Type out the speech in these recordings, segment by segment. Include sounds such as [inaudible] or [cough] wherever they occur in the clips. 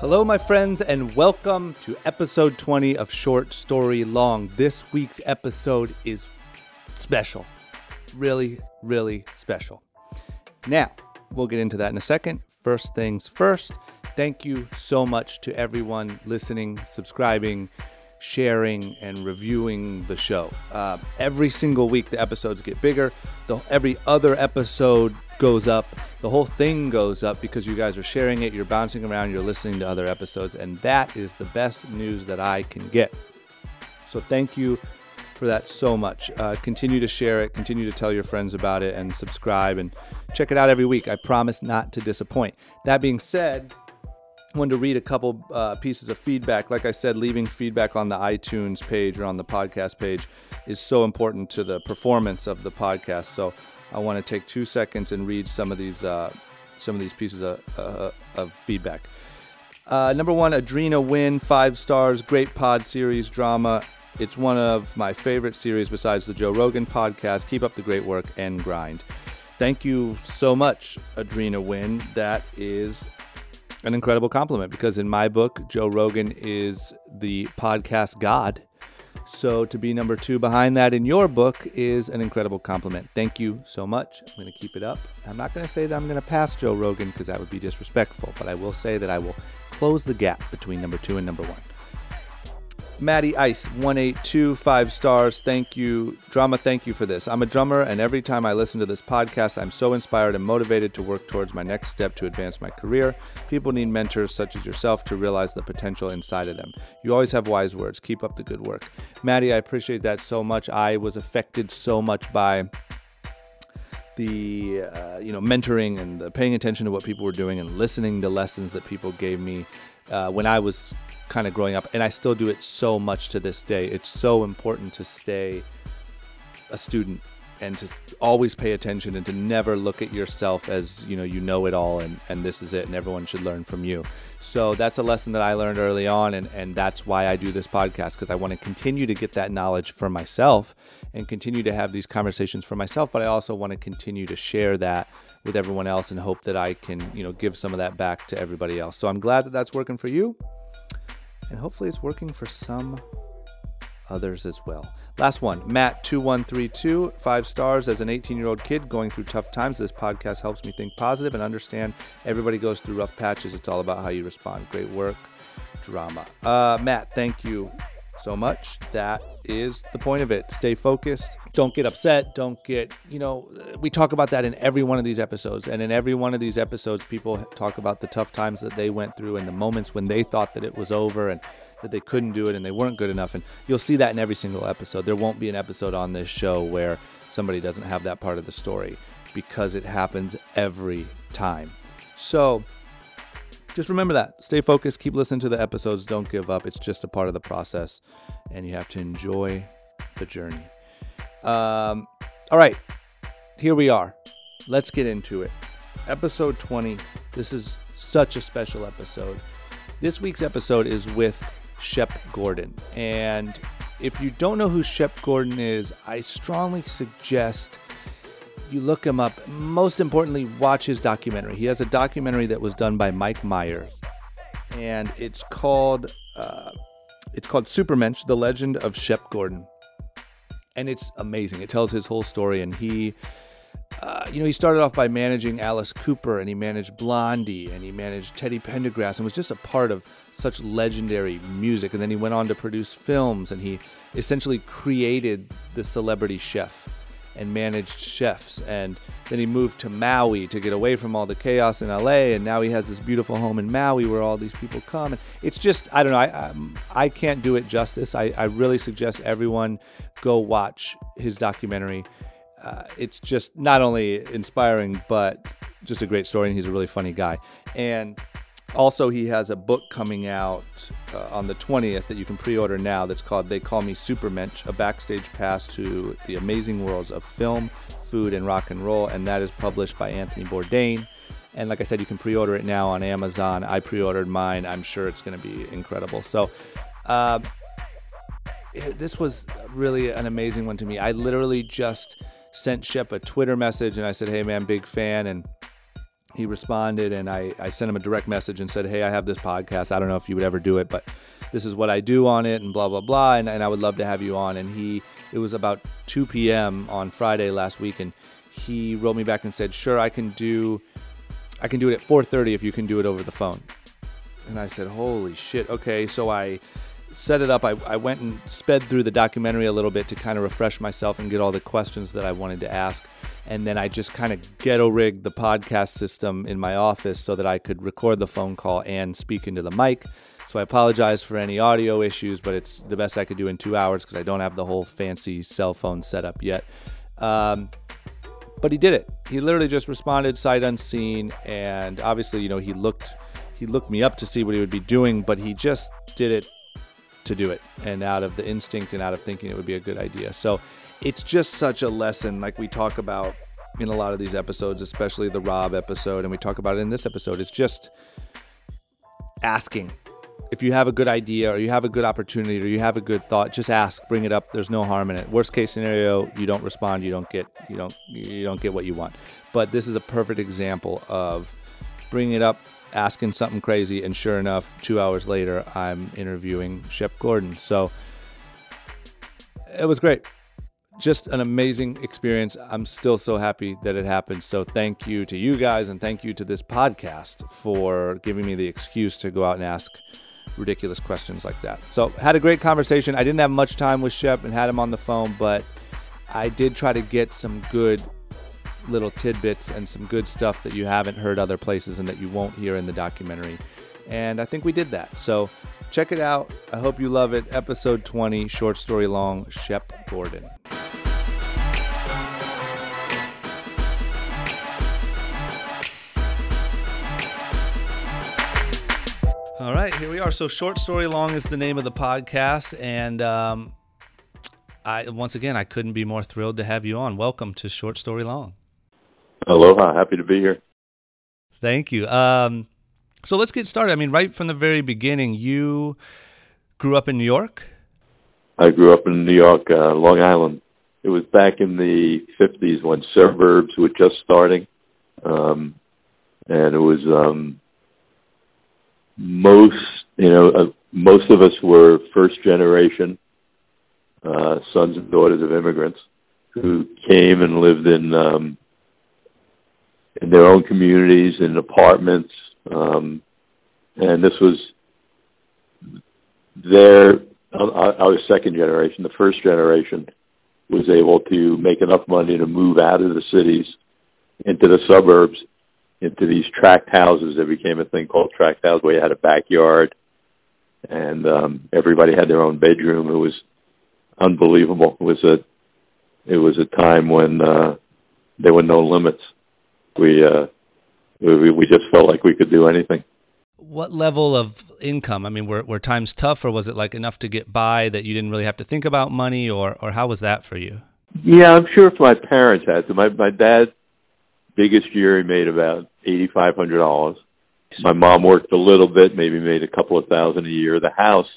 Hello, my friends, and welcome to episode 20 of Short Story Long. This week's episode is special. Really, really special. Now, we'll get into that in a second. First things first, thank you so much to everyone listening, subscribing, sharing, and reviewing the show. Uh, every single week, the episodes get bigger. The, every other episode goes up. The whole thing goes up because you guys are sharing it, you're bouncing around, you're listening to other episodes, and that is the best news that I can get. So thank you for that so much. Uh, continue to share it, continue to tell your friends about it, and subscribe and check it out every week. I promise not to disappoint. That being said, I wanted to read a couple uh, pieces of feedback. Like I said, leaving feedback on the iTunes page or on the podcast page is so important to the performance of the podcast. So I want to take two seconds and read some of these uh, some of these pieces of, uh, of feedback. Uh, number one, Adrena Win, five stars, great pod series drama. It's one of my favorite series besides the Joe Rogan podcast. Keep up the great work and grind. Thank you so much, Adrena Win. That is an incredible compliment because in my book, Joe Rogan is the podcast god. So to be number two behind that in your book is an incredible compliment. Thank you so much. I'm going to keep it up. I'm not going to say that I'm going to pass Joe Rogan because that would be disrespectful, but I will say that I will close the gap between number two and number one. Maddie Ice, 182, five stars. Thank you. Drama, thank you for this. I'm a drummer, and every time I listen to this podcast, I'm so inspired and motivated to work towards my next step to advance my career. People need mentors such as yourself to realize the potential inside of them. You always have wise words. Keep up the good work. Maddie, I appreciate that so much. I was affected so much by the uh, you know mentoring and the paying attention to what people were doing and listening to lessons that people gave me uh, when I was kind of growing up, and I still do it so much to this day. It's so important to stay a student and to always pay attention and to never look at yourself as you know you know it all and, and this is it and everyone should learn from you. So that's a lesson that i learned early on and, and that's why i do this podcast because i want to continue to get that knowledge for myself and continue to have these conversations for myself but i also want to continue to share that with everyone else and hope that i can you know give some of that back to everybody else. So i'm glad that that's working for you and hopefully it's working for some others as well. Last one, Matt2132, five stars. As an 18 year old kid going through tough times, this podcast helps me think positive and understand everybody goes through rough patches. It's all about how you respond. Great work, drama. Uh, Matt, thank you so much. That is the point of it. Stay focused. Don't get upset. Don't get, you know, we talk about that in every one of these episodes. And in every one of these episodes, people talk about the tough times that they went through and the moments when they thought that it was over and that they couldn't do it and they weren't good enough. And you'll see that in every single episode. There won't be an episode on this show where somebody doesn't have that part of the story because it happens every time. So, just remember that. Stay focused. Keep listening to the episodes. Don't give up. It's just a part of the process, and you have to enjoy the journey. Um, all right, here we are. Let's get into it. Episode 20. This is such a special episode. This week's episode is with Shep Gordon. And if you don't know who Shep Gordon is, I strongly suggest you look him up. Most importantly, watch his documentary. He has a documentary that was done by Mike Myers, and it's called uh, it's called Supermensch: The Legend of Shep Gordon, and it's amazing. It tells his whole story, and he. Uh, you know, he started off by managing Alice Cooper and he managed Blondie and he managed Teddy Pendergrass and was just a part of such legendary music. And then he went on to produce films and he essentially created the celebrity chef and managed chefs. And then he moved to Maui to get away from all the chaos in LA. And now he has this beautiful home in Maui where all these people come. And it's just, I don't know, I, I, I can't do it justice. I, I really suggest everyone go watch his documentary. Uh, it's just not only inspiring, but just a great story. And he's a really funny guy. And also, he has a book coming out uh, on the 20th that you can pre order now that's called They Call Me Supermensch, a backstage pass to the amazing worlds of film, food, and rock and roll. And that is published by Anthony Bourdain. And like I said, you can pre order it now on Amazon. I pre ordered mine. I'm sure it's going to be incredible. So, uh, this was really an amazing one to me. I literally just sent Shep a Twitter message and I said, Hey, man, big fan. And he responded and I, I sent him a direct message and said, Hey, I have this podcast. I don't know if you would ever do it, but this is what I do on it and blah, blah, blah. And, and I would love to have you on. And he, it was about 2 p.m. on Friday last week. And he wrote me back and said, Sure, I can do, I can do it at 4.30 if you can do it over the phone. And I said, Holy shit. Okay. So I, set it up. I, I went and sped through the documentary a little bit to kind of refresh myself and get all the questions that I wanted to ask and then I just kind of ghetto rigged the podcast system in my office so that I could record the phone call and speak into the mic. So I apologize for any audio issues, but it's the best I could do in two hours because I don't have the whole fancy cell phone setup yet. Um, but he did it. He literally just responded sight unseen, and obviously, you know, he looked he looked me up to see what he would be doing, but he just did it to do it, and out of the instinct and out of thinking it would be a good idea. So it's just such a lesson, like we talk about in a lot of these episodes, especially the Rob episode, and we talk about it in this episode. It's just asking. If you have a good idea or you have a good opportunity or you have a good thought, just ask, bring it up. There's no harm in it. Worst case scenario, you don't respond, you don't get you don't you don't get what you want. But this is a perfect example of bringing it up, asking something crazy, and sure enough, two hours later, I'm interviewing Shep Gordon. So it was great just an amazing experience. I'm still so happy that it happened. So thank you to you guys and thank you to this podcast for giving me the excuse to go out and ask ridiculous questions like that. So had a great conversation. I didn't have much time with Shep and had him on the phone, but I did try to get some good little tidbits and some good stuff that you haven't heard other places and that you won't hear in the documentary. And I think we did that. So check it out. I hope you love it. Episode 20, short story long, Shep Gordon. All right, here we are. So, short story long is the name of the podcast, and um, I once again I couldn't be more thrilled to have you on. Welcome to Short Story Long. Aloha, happy to be here. Thank you. Um, so let's get started. I mean, right from the very beginning, you grew up in New York. I grew up in New York, uh, Long Island. It was back in the '50s when suburbs were just starting, um, and it was um, most you know uh, most of us were first generation uh, sons and daughters of immigrants who came and lived in um, in their own communities in apartments um, and this was their I, I was second generation the first generation was able to make enough money to move out of the cities into the suburbs into these tract houses. There became a thing called tract house where you had a backyard and um everybody had their own bedroom. It was unbelievable. It was a it was a time when uh there were no limits. We uh we we just felt like we could do anything. What level of income? I mean, were were times tough, or was it like enough to get by that you didn't really have to think about money, or or how was that for you? Yeah, I'm sure if my parents had to. My my dad biggest year he made about eighty five hundred dollars. My mom worked a little bit, maybe made a couple of thousand a year. The house,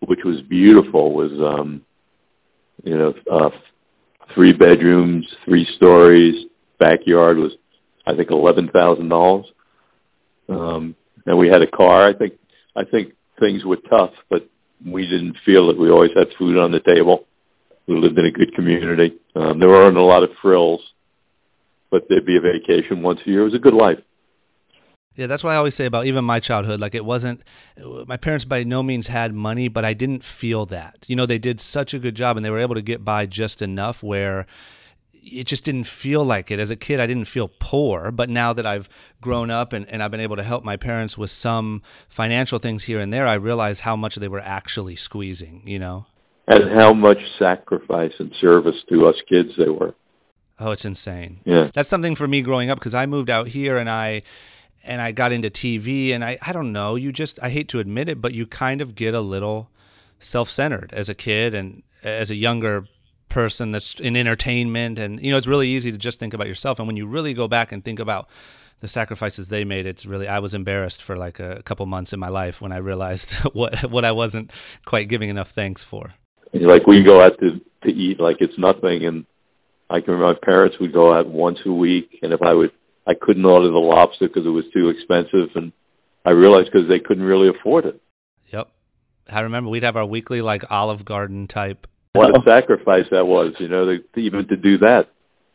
which was beautiful, was um you know, uh three bedrooms, three stories, backyard was I think eleven thousand dollars. Um and we had a car. I think I think things were tough, but we didn't feel that we always had food on the table. We lived in a good community. Um, there weren't a lot of frills, but there'd be a vacation once a year. It was a good life. Yeah, that's what I always say about even my childhood. Like it wasn't, my parents by no means had money, but I didn't feel that. You know, they did such a good job and they were able to get by just enough where it just didn't feel like it. As a kid, I didn't feel poor, but now that I've grown up and, and I've been able to help my parents with some financial things here and there, I realize how much they were actually squeezing, you know? And how much sacrifice and service to us kids they were. Oh, it's insane. Yeah. That's something for me growing up because I moved out here and I and I got into TV and I I don't know, you just I hate to admit it, but you kind of get a little self-centered as a kid and as a younger person that's in entertainment and you know it's really easy to just think about yourself and when you really go back and think about the sacrifices they made it's really I was embarrassed for like a couple months in my life when I realized [laughs] what what I wasn't quite giving enough thanks for. Like we go out to to eat like it's nothing and I can remember my parents would go out once a week, and if I would I couldn't order the lobster because it was too expensive, and I realized because they couldn't really afford it. Yep, I remember we'd have our weekly like Olive Garden type. What a sacrifice that was, you know, to, even to do that.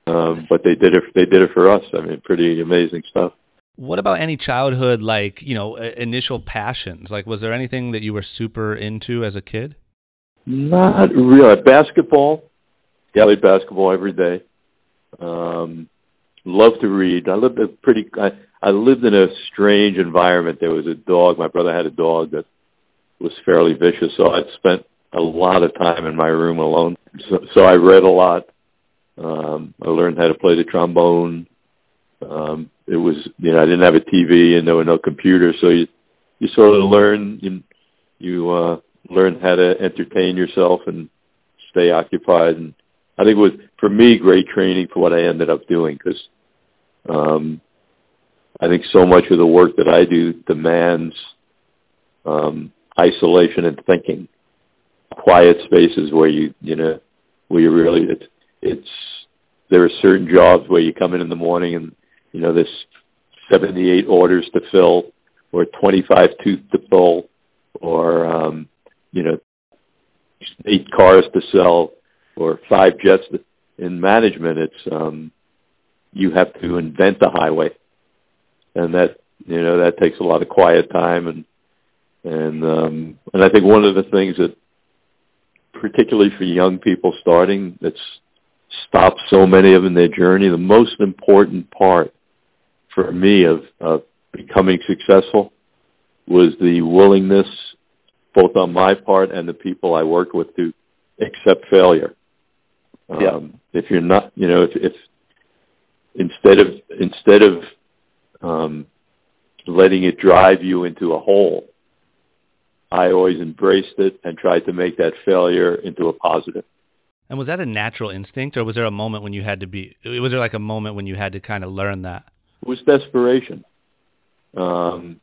Um, but they did it. They did it for us. I mean, pretty amazing stuff. What about any childhood, like you know, initial passions? Like, was there anything that you were super into as a kid? Not really. Basketball. Yeah, played basketball every day. Um, love to read. I lived a pretty. I, I lived in a strange environment. There was a dog. My brother had a dog that was fairly vicious, so I spent a lot of time in my room alone. So, so I read a lot. Um, I learned how to play the trombone. Um, it was, you know, I didn't have a TV and there were no computers, so you you sort of learn you you uh, learn how to entertain yourself and stay occupied. And I think it was for me great training for what I ended up doing because um, I think so much of the work that I do demands um, isolation and thinking, quiet spaces where you you know where you really it's it's there are certain jobs where you come in in the morning and you know there's 78 orders to fill or 25 tooth to pull or um you know eight cars to sell or five jets in management it's um you have to invent the highway and that you know that takes a lot of quiet time and and um and I think one of the things that particularly for young people starting that's stopped so many of them in their journey the most important part for me of of becoming successful was the willingness both on my part and the people I worked with to accept failure. Um, yeah. If you're not, you know, if, if instead of instead of um, letting it drive you into a hole, I always embraced it and tried to make that failure into a positive. And was that a natural instinct, or was there a moment when you had to be? Was there like a moment when you had to kind of learn that? It was desperation. Um,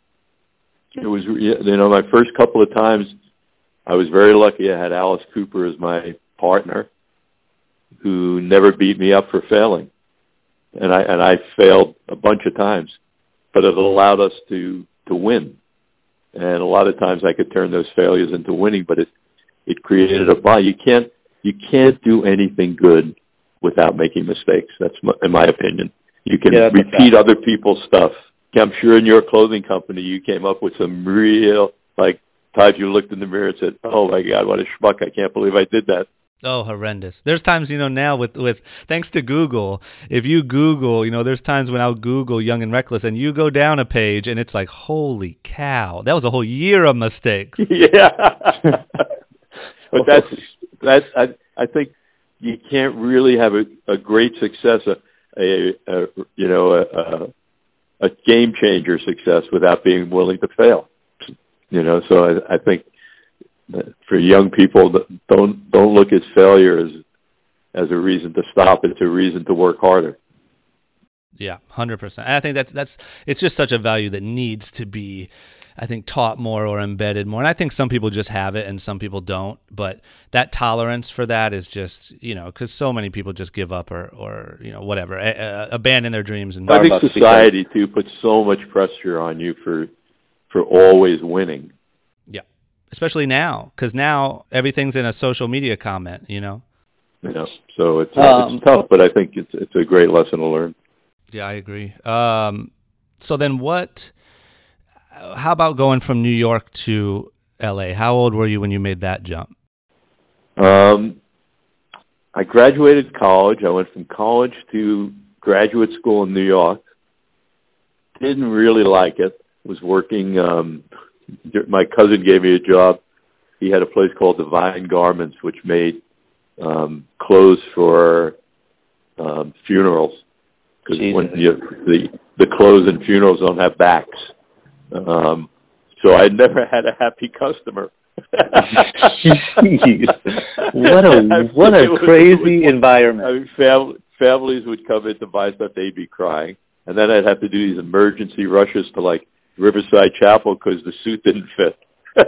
it was, you know, my first couple of times, I was very lucky. I had Alice Cooper as my partner, who never beat me up for failing, and I and I failed a bunch of times, but it allowed us to to win. And a lot of times, I could turn those failures into winning, but it it created a bond. You can't you can't do anything good without making mistakes. That's my, in my opinion. You can yeah, repeat other people's stuff. I'm sure in your clothing company you came up with some real like times you looked in the mirror and said, "Oh my God, what a schmuck! I can't believe I did that." Oh, horrendous. There's times, you know, now with, with, thanks to Google, if you Google, you know, there's times when I'll Google Young and Reckless and you go down a page and it's like, holy cow, that was a whole year of mistakes. [laughs] Yeah. [laughs] but that's, that's, I, I think you can't really have a, a great success, a, a, a you know, a, a, a game changer success without being willing to fail. You know, so I, I think for young people, don't don't look at failure as as a reason to stop. It's a reason to work harder. Yeah, hundred percent. I think that's that's it's just such a value that needs to be, I think, taught more or embedded more. And I think some people just have it and some people don't. But that tolerance for that is just you know because so many people just give up or or you know whatever a, a, abandon their dreams. And I think society too puts so much pressure on you for for always winning especially now because now everything's in a social media comment. You know. Yeah. So it's um, it's tough, but I think it's it's a great lesson to learn. Yeah, I agree. Um, so then, what? How about going from New York to L.A.? How old were you when you made that jump? Um, I graduated college. I went from college to graduate school in New York. Didn't really like it. Was working um, my cousin gave me a job. He had a place called Divine Garments, which made um, clothes for um, funerals. Because when you, the the clothes in funerals don't have backs, um, so I never [laughs] had a happy customer. Jeez. [laughs] What a [laughs] what a crazy environment. I mean, fam- families would come in to buy stuff, they'd be crying, and then I'd have to do these emergency rushes to like Riverside Chapel because the suit didn't fit. [laughs]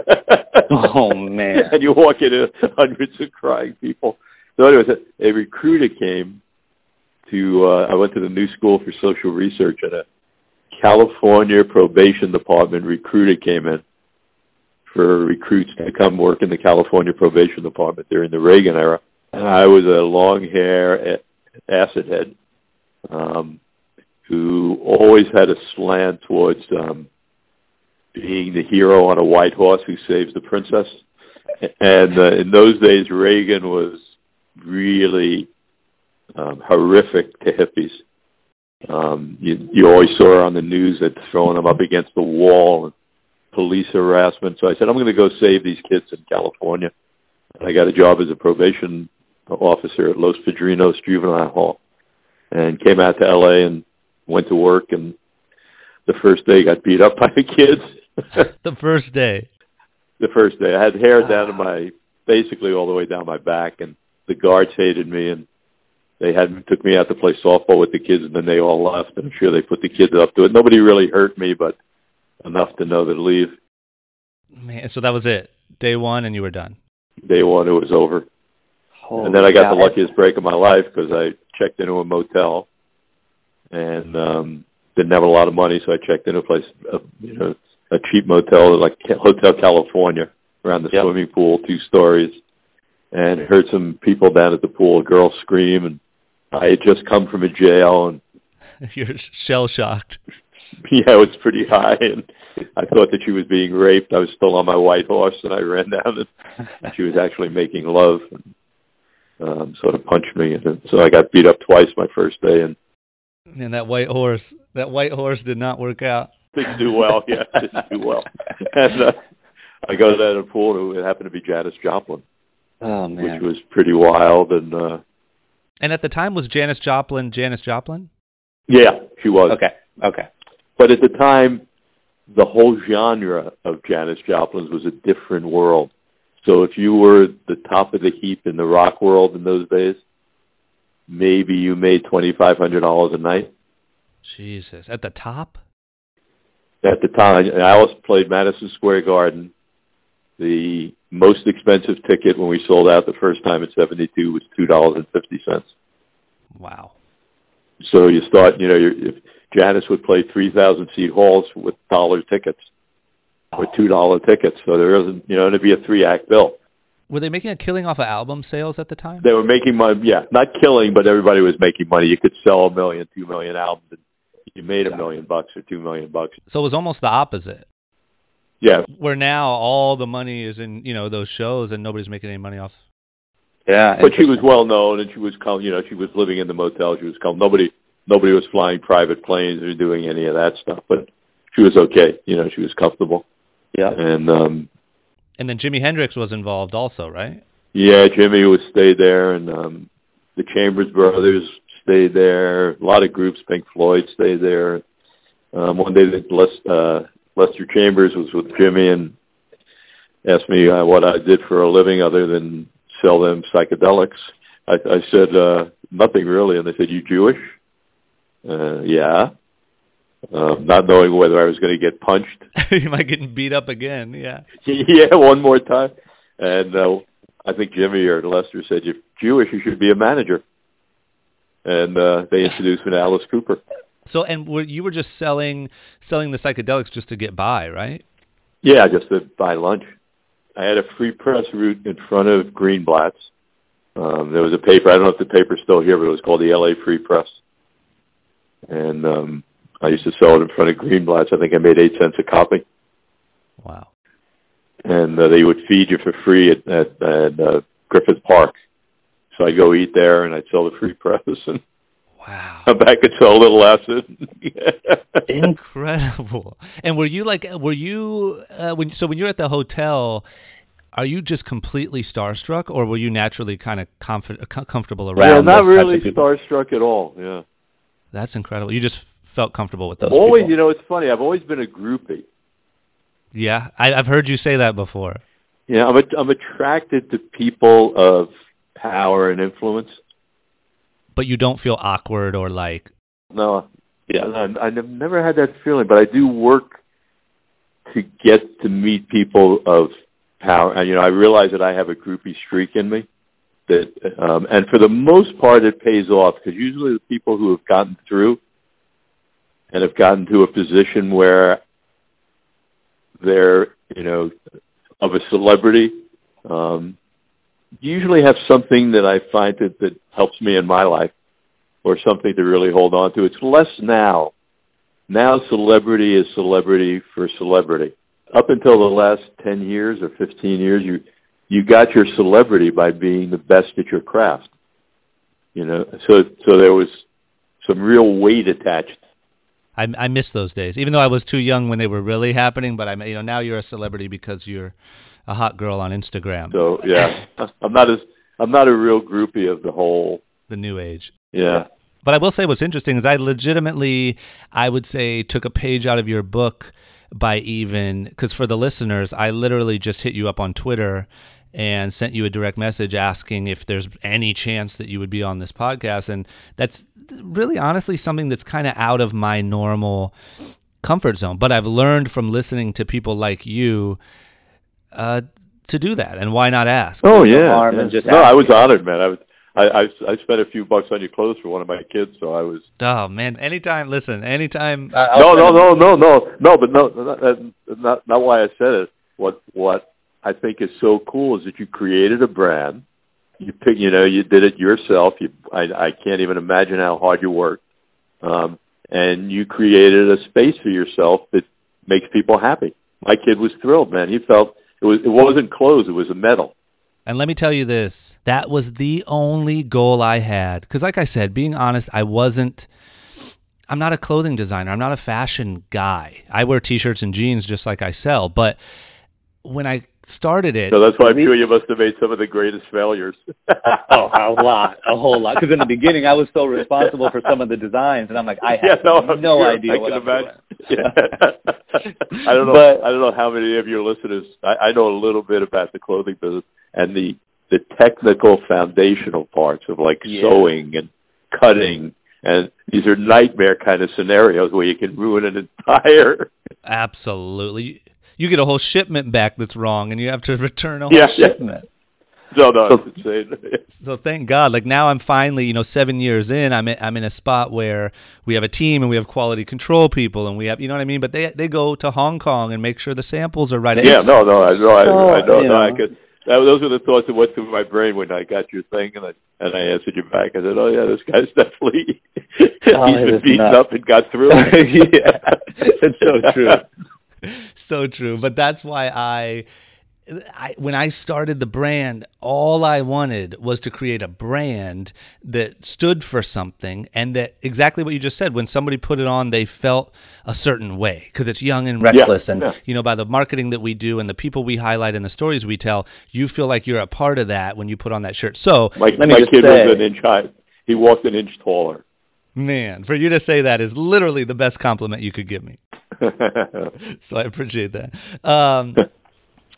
oh man! [laughs] and you walk into hundreds of crying people. So, anyways, a, a recruiter came to uh, I went to the New School for Social Research, and a California probation department recruiter came in for recruits to come work in the California probation department during the Reagan era. And I was a long hair acid head um, who always had a slant towards um, being the hero on a white horse who saves the princess. And uh, in those days, Reagan was really um, horrific to hippies. Um, you, you always saw on the news that throwing them up against the wall and police harassment. So I said, I'm going to go save these kids in California. And I got a job as a probation officer at Los Padrinos Juvenile Hall and came out to LA and went to work and the first day got beat up [laughs] by the kids. [laughs] the first day. The first day. I had hair down to my basically all the way down my back and the guards hated me and they had took me out to play softball with the kids and then they all left. And I'm sure they put the kids up to it. Nobody really hurt me but enough to know to leave. Man, so that was it. Day one and you were done. Day one it was over. Holy and then I got God. the luckiest break of my life because I checked into a motel and um didn't have a lot of money, so I checked into a place, uh, you know, a cheap motel like Hotel California around the yep. swimming pool, two stories, and heard some people down at the pool, a girl scream, and I had just come from a jail, and [laughs] you're shell shocked. [laughs] Yeah, it was pretty high, and I thought that she was being raped. I was still on my white horse, and I ran [laughs] down, and she was actually making love. And, um, sort of punched me, and so I got beat up twice my first day, and and that white horse, that white horse did not work out. Didn't do well. Yeah, [laughs] didn't do well. And uh, I go to that pool. It happened to be Janis Joplin. Oh man, which was pretty wild. And uh, and at the time, was Janis Joplin Janis Joplin? Yeah, she was. Okay, okay. But at the time, the whole genre of Janis Joplin's was a different world. So if you were the top of the heap in the rock world in those days, maybe you made twenty five hundred dollars a night. Jesus, at the top. At the time, Alice played Madison Square Garden. The most expensive ticket when we sold out the first time at seventy two was two dollars and fifty cents. Wow. So you start, you know, if Janis would play three thousand seat halls with dollar tickets, with two dollar tickets. So there isn't, you know, it'd be a three act bill. Were they making a killing off of album sales at the time? They were making money. Yeah, not killing, but everybody was making money. You could sell a million, two million albums, and you made a million bucks or two million bucks. So it was almost the opposite. Yeah. Where now all the money is in you know those shows, and nobody's making any money off. Yeah, but she was well known, and she was calm. You know, she was living in the motel. She was calm. Nobody, nobody was flying private planes or doing any of that stuff. But she was okay. You know, she was comfortable. Yeah. And um, and then Jimi Hendrix was involved also, right? Yeah, Jimi was stayed there, and um, the Chambers Brothers stayed there. A lot of groups, Pink Floyd stayed there. Um, one day, Les, uh, Lester Chambers was with Jimi and asked me uh, what I did for a living other than sell them psychedelics. I, I said uh, nothing really, and they said, "You Jewish?" Uh, yeah um, not knowing whether I was going to get punched. [laughs] you might get beat up again. Yeah. [laughs] yeah, one more time. And uh, I think Jimi or Lester said, "You're Jewish. You should be a manager." And uh, they introduced me to Alice Cooper. So, and were, you were just selling selling the psychedelics just to get by, right? Yeah, just to buy lunch. I had a free press route in front of Greenblatt's. Um, there was a paper. I don't know if the paper's still here, but it was called the L.A. Free Press. And um, I used to sell it in front of Greenblatt's. I think I made eight cents a copy. Wow. And uh, they would feed you for free at, at, at uh, Griffith Park. So I'd go eat there and I'd sell the free press and wow. [laughs] back and sell a little acid. [laughs] Incredible. And were you like, were you, uh, when, so when you're at the hotel, are you just completely starstruck or were you naturally kind of comfort, comfortable around? Well, not really starstruck at all. Yeah. That's incredible. You just felt comfortable with those. Always, people. you know, it's funny. I've always been a groupie. Yeah, I, I've heard you say that before. Yeah, I'm a, I'm attracted to people of power and influence. But you don't feel awkward or like. No, yeah, I've never had that feeling. But I do work to get to meet people of power. And you know, I realize that I have a groupie streak in me. that, um, and for the most part, it pays off because usually the people who have gotten through and have gotten to a position where they're, you know, of a celebrity, um, usually have something that I find that, that helps me in my life or something to really hold on to. It's less now. Now celebrity is celebrity for celebrity. Up until the last 10 years or 15 years, you, you got your celebrity by being the best at your craft. You know, so, so there was some real weight attached I, I miss those days, even though I was too young when they were really happening. But I'm, you know, now you're a celebrity because you're a hot girl on Instagram. So yeah, [laughs] I'm not as I'm not a real groupie of the whole the new age. Yeah. But I will say what's interesting is I legitimately, I would say, took a page out of your book by even because for the listeners, I literally just hit you up on Twitter and sent you a direct message asking if there's any chance that you would be on this podcast. And that's really honestly something that's kind of out of my normal comfort zone. But I've learned from listening to people like you uh, to do that. And why not ask? Oh, yeah. yeah. no, I was honored, man. I was. I, I, I spent a few bucks on your clothes for one of my kids, so I was. Oh man! Anytime, listen. Anytime. Uh, no, no, no, no, no, no. But no, not, not not why I said it. What what I think is so cool is that you created a brand. You pick, you know, you did it yourself. You, I, I can't even imagine how hard you worked. Um, and you created a space for yourself that makes people happy. My kid was thrilled, man. He felt it was it wasn't clothes; it was a medal. And let me tell you this: that was the only goal I had. Because, like I said, being honest, I wasn't. I'm not a clothing designer. I'm not a fashion guy. I wear t-shirts and jeans just like I sell. But when I started it. So that's why I'm sure you must have made some of the greatest failures. [laughs] oh, a lot, a whole lot. Because in the beginning, I was so responsible for some of the designs, and I'm like, I have yeah, no, no sure. idea I what I'm doing. Yeah. [laughs] I don't know. But, I don't know how many of your listeners. I, I know a little bit about the clothing business and the the technical foundational parts of like yeah. sewing and cutting and these are nightmare kind of scenarios where you can ruin an entire absolutely you get a whole shipment back that's wrong, and you have to [laughs] return a whole yeah, shipment. Yeah. No, no, it's insane. [laughs] so thank God. Like now, I'm finally, you know, seven years in. I'm in, I'm in a spot where we have a team and we have quality control people, and we have, you know what I mean. But they they go to Hong Kong and make sure the samples are right. Yeah, no, no, I know, I, oh, I know, no, I could. That, those were the thoughts that went through my brain when I got your thing, and I and I answered you back. I said, "Oh yeah, this guy's [laughs] definitely oh, he's been beaten nuts. up and got through." yeah, it's so true. So true. But that's why I, I, when I started the brand, all I wanted was to create a brand that stood for something and that exactly what you just said. When somebody put it on, they felt a certain way because it's young and reckless. Yeah, and, yeah. you know, by the marketing that we do and the people we highlight and the stories we tell, you feel like you're a part of that when you put on that shirt. So, my, my kid say, was an inch high. He walked an inch taller. Man, for you to say that is literally the best compliment you could give me. [laughs] so I appreciate that. Um,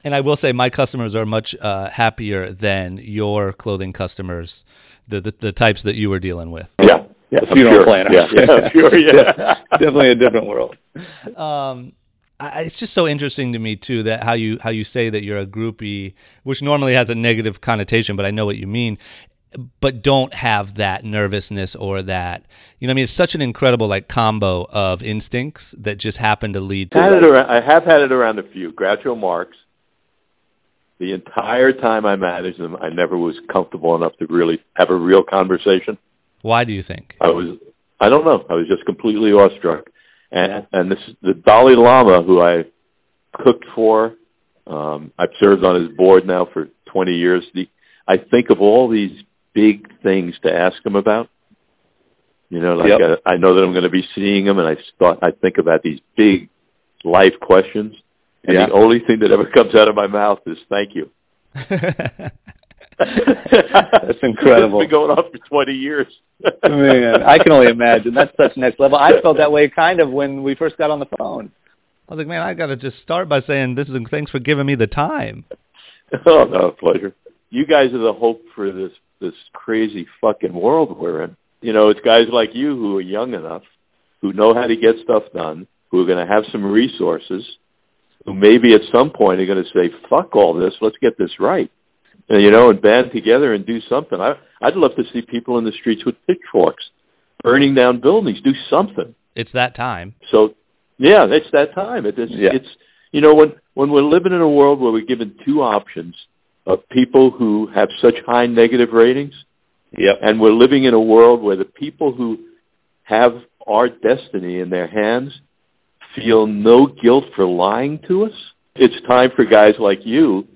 and I will say my customers are much uh, happier than your clothing customers, the, the, the types that you were dealing with. Yeah, yeah, funeral sure. planner. Yeah, [laughs] yeah, sure, yeah. definitely a different world. Um, I, it's just so interesting to me too that how you how you say that you're a groupie, which normally has a negative connotation, but I know what you mean but don't have that nervousness or that you know I mean? It's such an incredible like combo of instincts that just happen to lead to had it around, I have had it around a few Groucho Marx the entire time I managed them I never was comfortable enough to really have a real conversation. Why do you think? I was I don't know. I was just completely awestruck. And and this the Dalai Lama who I cooked for um I've served on his board now for 20 years. The I think of all these big things to ask him about. You know, like yep. uh, I know that I'm going to be seeing him, and I thought I think about these big life questions, and yeah. the only thing that ever comes out of my mouth is "thank you." [laughs] That's incredible. It's been going on for 20 years. Man, I can only imagine. That's such next level. I felt that way kind of when we first got on the phone. I was like, man, I got to just start by saying this is thanks for giving me the time. [laughs] Oh no, pleasure. You guys are the hope for this this crazy fucking world we're in. You know, it's guys like you who are young enough, who know how to get stuff done, who are going to have some resources, who maybe at some point are going to say, "Fuck all this, let's get this right." and, you know, and band together and do something. I I'd love to see people in the streets with pitchforks, burning down buildings. Do something. It's that time. So, yeah, it's that time. It is. Yeah. It's you know when when we're living in a world where we're given two options of people who have such high negative ratings. Yep. And we're living in a world where the people who have our destiny in their hands feel no guilt for lying to us. It's time for guys like you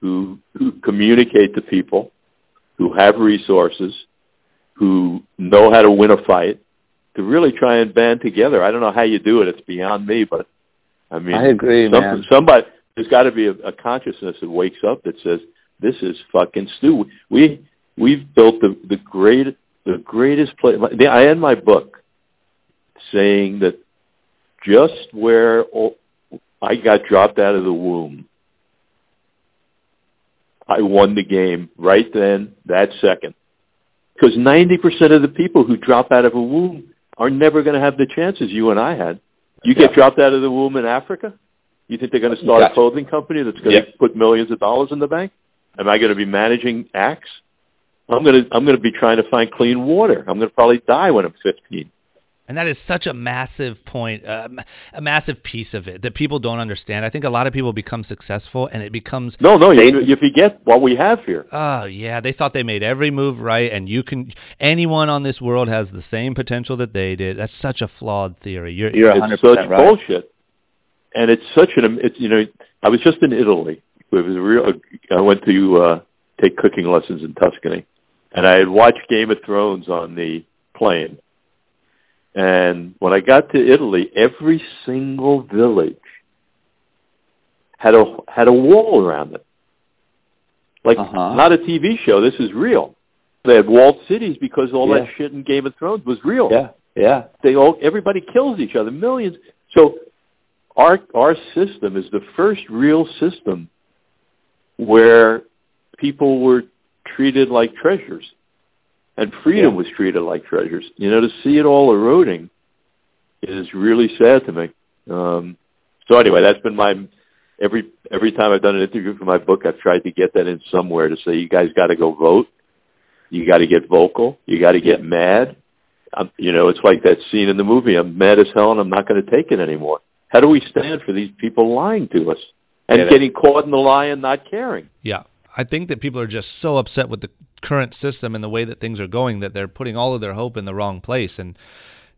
who who communicate to people, who have resources, who know how to win a fight, to really try and band together. I don't know how you do it. It's beyond me, but I mean, I agree, man. Somebody there's got to be a, a consciousness that wakes up that says, "This is fucking Stu." We we've built the the great the greatest place. I end my book saying that just where I got dropped out of the womb, I won the game right then, that second. Because 90% of the people who drop out of a womb are never going to have the chances you and I had. You get yeah. dropped out of the womb in Africa? You think they're going to start a clothing company that's going to put millions of dollars in the bank? Am I going to be managing acts? I'm going to I'm going to be trying to find clean water. I'm going to probably die when I'm 15. And that is such a massive point, uh, a massive piece of it that people don't understand. I think a lot of people become successful and it becomes. No, no, you, you forget what we have here. Oh, yeah. They thought they made every move right, and you can. Anyone on this world has the same potential that they did. That's such a flawed theory. You're, You're 100% it's such right. bullshit. And it's such an. It's, you know, I was just in Italy. It was real. I went to uh, take cooking lessons in Tuscany, and I had watched Game of Thrones on the plane and when I got to Italy, every single village had a had a wall around it. Like uh-huh. not a TV show. This is real. They had walled cities because all yeah. that shit in Game of Thrones was real. Yeah, yeah. They all everybody kills each other. Millions. So our our system is the first real system where people were treated like treasures and freedom yeah. was treated like treasures. You know, to see it all eroding is really sad to me. Um, so anyway, that's been my every every time I've done an interview for my book, I've tried to get that in somewhere to say you guys got to go vote, you got to get vocal, you got to get mad. Um, you know, it's like that scene in the movie. I'm mad as hell, and I'm not going to take it anymore. How do we stand for these people lying to us and yeah, getting caught in the lie and not caring? Yeah, I think that people are just so upset with the current system and the way that things are going that they're putting all of their hope in the wrong place, and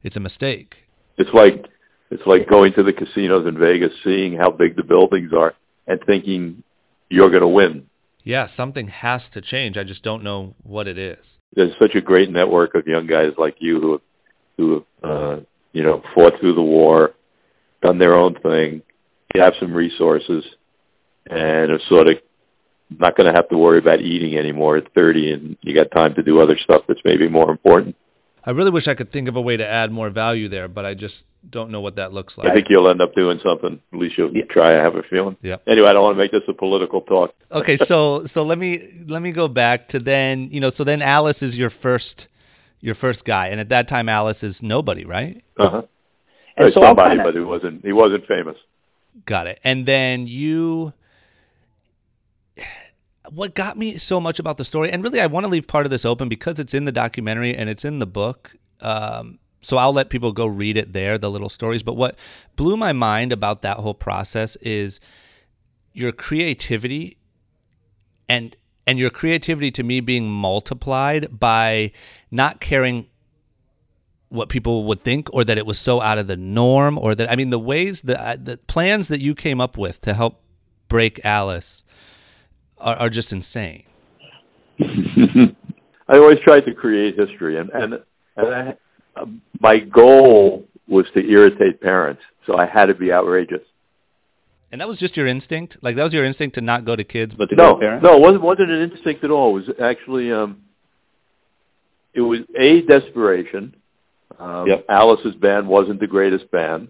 it's a mistake. It's like it's like going to the casinos in Vegas, seeing how big the buildings are, and thinking you're going to win. Yeah, something has to change. I just don't know what it is. There's such a great network of young guys like you who who uh, you know fought through the war, done their own thing, have some resources, and have sort of not going to have to worry about eating anymore at 30 and you got time to do other stuff that's maybe more important. I really wish I could think of a way to add more value there, but I just don't know what that looks like. I think you'll end up doing something. At least you'll yeah. try. I have a feeling. Yeah. Anyway, I don't want to make this a political talk. okay, so so let me let me go back to then. You know, so then Alice is your first your first guy, and at that time Alice is nobody, right? Uh huh. So somebody, kinda... but he wasn't he wasn't famous. Got it. And then you what got me so much about the story, and really, I want to leave part of this open because it's in the documentary and it's in the book. Um, so I'll let people go read it there, the little stories. But what blew my mind about that whole process is your creativity and and your creativity to me being multiplied by not caring what people would think or that it was so out of the norm or that I mean the ways that the plans that you came up with to help break Alice are, are just insane. [laughs] I always tried to create history, and and, and I, uh, my goal was to irritate parents, so I had to be outrageous. And that was just your instinct, like that was your instinct to not go to kids, but to no, go to parents. No, it wasn't wasn't an instinct at all. It was actually um, it was a desperation. Um, yep. Alice's band wasn't the greatest band.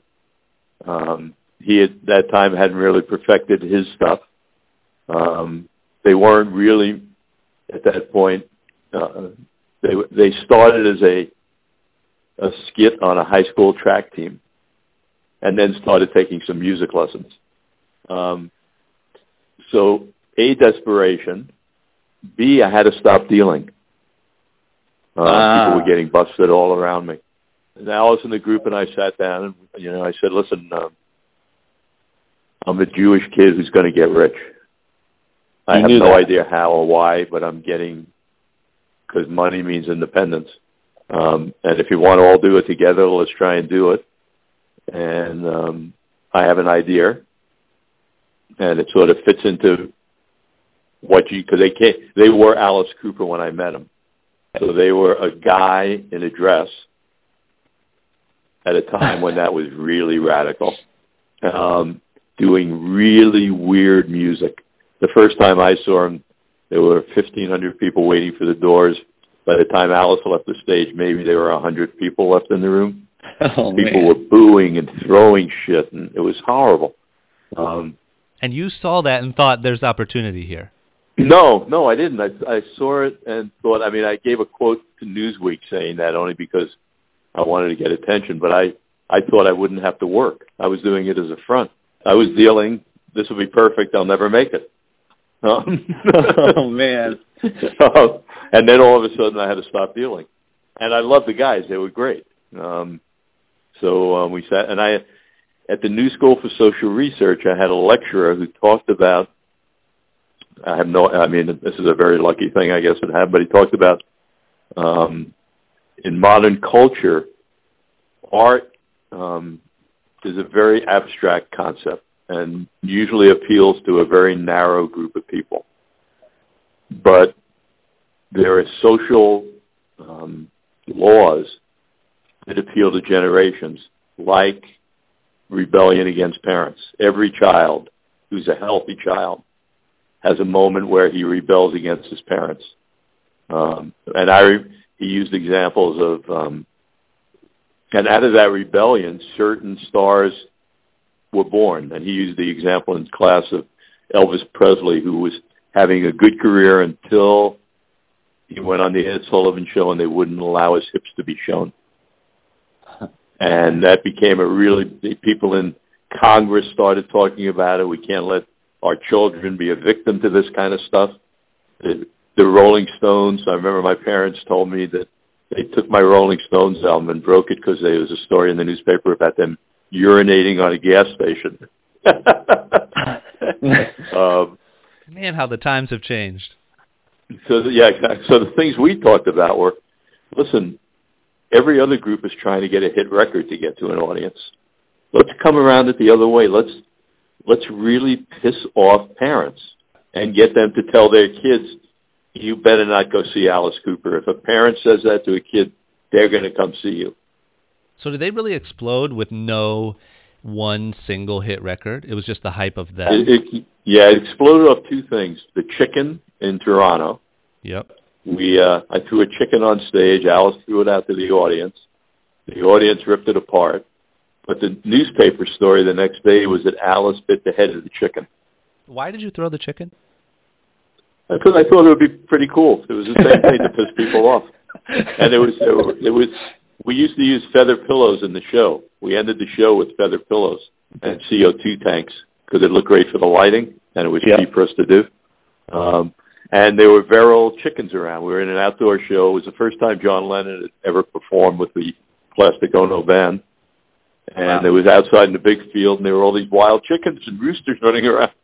Um, he at that time hadn't really perfected his stuff. Um, they weren't really at that point. Uh, they they started as a a skit on a high school track team, and then started taking some music lessons. Um, so a desperation, B, I had to stop dealing. Uh, ah. People were getting busted all around me. And Alice and the group and I sat down and, you know, I said, listen, uh, I'm a Jewish kid who's going to get rich. I have no that. idea how or why, but I'm getting, because money means independence. Um, and if you want to all do it together, let's try and do it. And um, I have an idea, and it sort of fits into what you because they can't. They were Alice Cooper when I met them, so they were a guy in a dress at a time when that was really radical, um, doing really weird music. The first time I saw him, there were 1,500 people waiting for the doors by the time Alice left the stage, maybe there were a hundred people left in the room. [laughs] Oh, people man. were booing and throwing shit, and it was horrible. Um, and you saw that and thought, "There's opportunity here." No, no, I didn't. I, I saw it and thought. I mean, I gave a quote to Newsweek saying that only because I wanted to get attention, but I I thought I wouldn't have to work. I was doing it as a front. I was dealing. This will be perfect. I'll never make it. [laughs] Oh man. [laughs] and then all of a sudden I had to stop dealing. And I loved the guys; they were great. Um, so um, we sat, and I at the New School for Social Research, I had a lecturer who talked about. I have no. I mean, this is a very lucky thing, I guess, it had. But he talked about um, in modern culture, art um, is a very abstract concept and usually appeals to a very narrow group of people. But there are social um, laws that appeal to generations, like rebellion against parents. Every child who's a healthy child has a moment where he rebels against his parents. Um, and I, he used examples of, um, and out of that rebellion, certain stars were born. And he used the example in class of Elvis Presley, who was having a good career until he went on the Ed Sullivan show and they wouldn't allow his hips to be shown. [laughs] And that became a really, people in Congress started talking about it. We can't let our children be a victim to this kind of stuff. The, the Rolling Stones, I remember my parents told me that they took my Rolling Stones album and broke it because there was a story in the newspaper about them urinating on a gas station. [laughs] um, Man, how the times have changed. So yeah, so the things we talked about were, listen, every other group is trying to get a hit record to get to an audience. Let's come around it the other way. Let's let's really piss off parents and get them to tell their kids, you better not go see Alice Cooper. If a parent says that to a kid, they're going to come see you. So did they really explode with no one single hit record? It was just the hype of that. It, it, yeah, it exploded off two things: the chicken in Toronto. Yep. We uh, I threw a chicken on stage. Alice threw it out to the audience. The audience ripped it apart. But the newspaper story the next day was that Alice bit the head of the chicken. Why did you throw the chicken? Because I thought it would be pretty cool. It was the same thing to piss people off, and it was it was we used to use feather pillows in the show. We ended the show with feather pillows and CO2 tanks because it looked great for the lighting and it was yeah. cheap for us to do. Um, and there were virile chickens around. We were in an outdoor show. It was the first time John Lennon had ever performed with the Plastic Ono band. And wow. it was outside in the big field, and there were all these wild chickens and roosters running around. [laughs]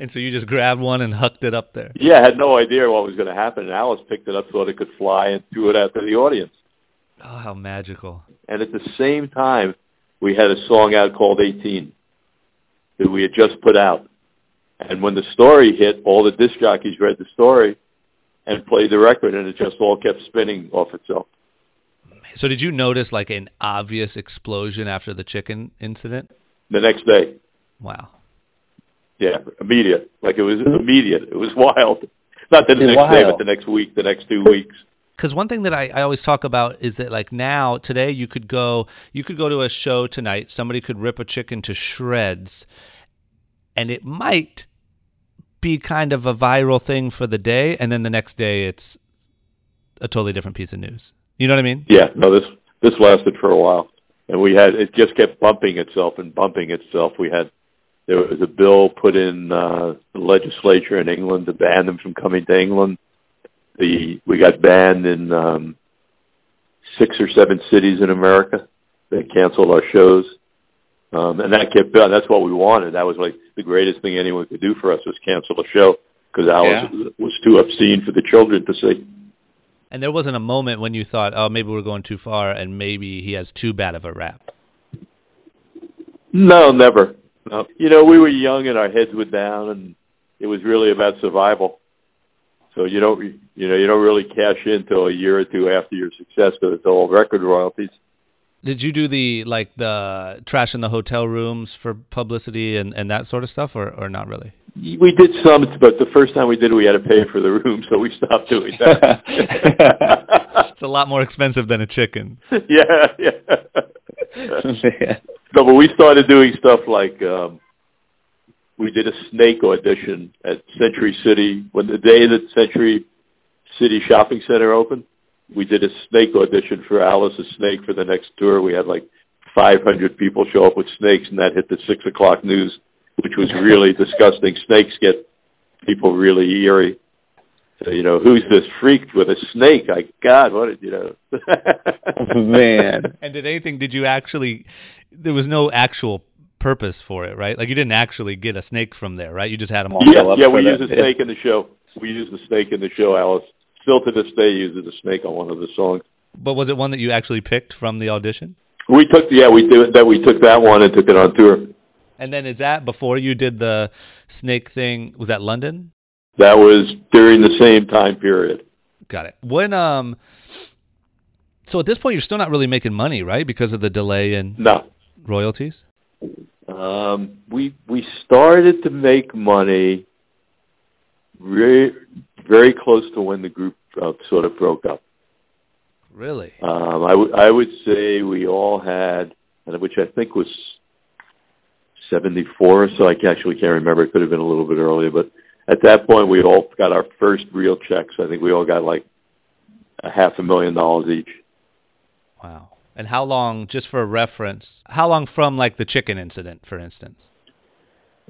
And so you just grabbed one and hucked it up there. Yeah, I had no idea what was going to happen. And Alice picked it up, thought it could fly, and threw it out to the audience. Oh, how magical. And at the same time, we had a song out called 18 that we had just put out. And when the story hit, all the disc jockeys read the story and played the record, and it just all kept spinning off itself. So, did you notice like an obvious explosion after the chicken incident? The next day. Wow. Yeah, immediate. Like it was immediate. It was [laughs] wild. Not the next wild. day, but the next week, the next two weeks because one thing that I, I always talk about is that like now today you could go you could go to a show tonight somebody could rip a chicken to shreds and it might be kind of a viral thing for the day and then the next day it's a totally different piece of news. You know what i mean? Yeah. No this this lasted for a while. And we had it just kept bumping itself and bumping itself. We had there was a bill put in uh, the legislature in England to ban them from coming to England. The we got banned in um, six or seven cities in America. They canceled our shows, um, and that kept. on. That's what we wanted. That was like the greatest thing anyone could do for us was cancel a show because Alice yeah. was too obscene for the children to see. And there wasn't a moment when you thought, "Oh, maybe we're going too far, and maybe he has too bad of a rap." No, never. No. You know, we were young and our heads were down, and it was really about survival. So you don't, you know, you don't really cash in until a year or two after your success because it's all record royalties. Did you do the like the trash in the hotel rooms for publicity and, and that sort of stuff, or, or not really? We did some, but the first time we did it, we had to pay for the room, so we stopped doing that. [laughs] it's a lot more expensive than a chicken. [laughs] Yeah, [laughs] yeah. no, but we started doing stuff like um, we did a snake audition at Century City when the day that Century City Shopping Center opened. We did a snake audition for Alice's Snake for the next tour. We had like 500 people show up with snakes, and that hit the six o'clock news which was [laughs] really disgusting. Snakes get people really eerie. So, you know, who's this freak with a snake? I God, what did you know? [laughs] Man. And did anything? Did you actually? There was no actual purpose for it, right? Like you didn't actually get a snake from there, right? You just had them all. Yeah, yeah. We used a [laughs] snake in the show. We used the snake in the show. Alice still to this day uses a snake on one of the songs. But was it one that you actually picked from the audition? We took, yeah, we did that. We took that one and took it on tour. And then is that before you did the snake thing? Was that London? That was during the same time period. Got it. When um, so at this point you're still not really making money, right? Because of the delay in no royalties. Um, we we started to make money very very close to when the group uh, sort of broke up. Really? Um, I would I would say we all had, which I think was 74 so. I actually can't remember. It could have been a little bit earlier, but at that point, we all got our first real checks. I think we all got like a half a million dollars each. Wow. And how long, just for reference, how long from like the chicken incident, for instance?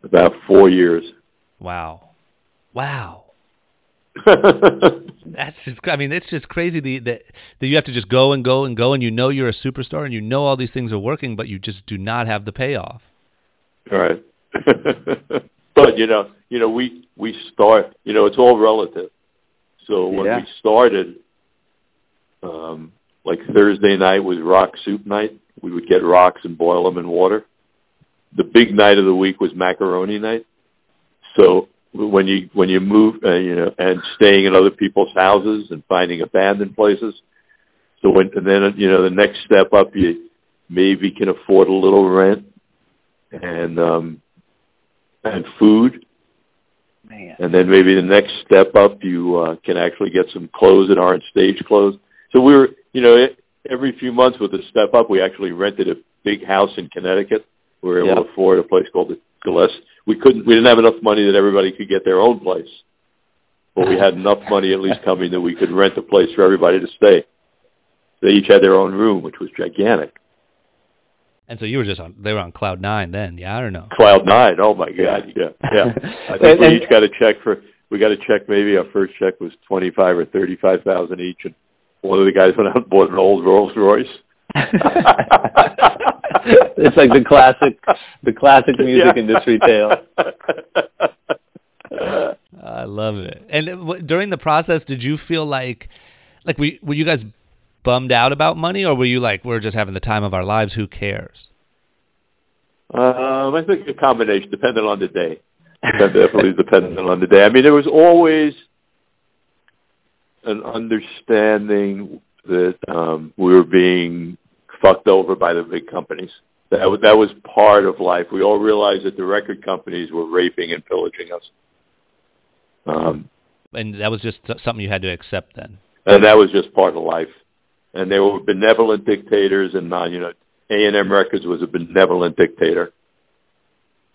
About four years. Wow. Wow. [laughs] That's just, I mean, it's just crazy the, that, that you have to just go and go and go and you know you're a superstar and you know all these things are working, but you just do not have the payoff. Right. [laughs] but you know, you know, we we start. You know, it's all relative. So when yeah. we started, um, like Thursday night was rock soup night. We would get rocks and boil them in water. The big night of the week was macaroni night. So when you when you move, uh, you know, and staying in other people's houses and finding abandoned places. So when and then you know the next step up, you maybe can afford a little rent and um, and food. Man. And then maybe the next step up, you uh, can actually get some clothes that aren't stage clothes. So we were, you know, every few months with the step up, we actually rented a big house in Connecticut. We were able yep. to afford a place called the Gillespie. We couldn't, we didn't have enough money that everybody could get their own place, but we had enough money at least coming that we could rent a place for everybody to stay. They each had their own room, which was gigantic. And so you were just on, they were on cloud nine then, yeah, I don't know. Cloud nine, oh my God, yeah, yeah. I think [laughs] we each got a check for, we got a check maybe our first check was 25 or 35,000 each and one of the guys went out and bought an old Rolls Royce. [laughs] it's like the classic, the classic [laughs] music yeah. industry tale. [laughs] I love it. And during the process, did you feel like, like, we, were you guys bummed out about money, or were you like, we're just having the time of our lives? Who cares? Um, I think a combination, depending on the day. definitely dependent on the day. I mean, there was always an understanding that um, we were being fucked over by the big companies. That was, that was part of life. We all realized that the record companies were raping and pillaging us. Um, and that was just something you had to accept then. And that was just part of life and they were benevolent dictators, and uh, you know, A and M Records was a benevolent dictator.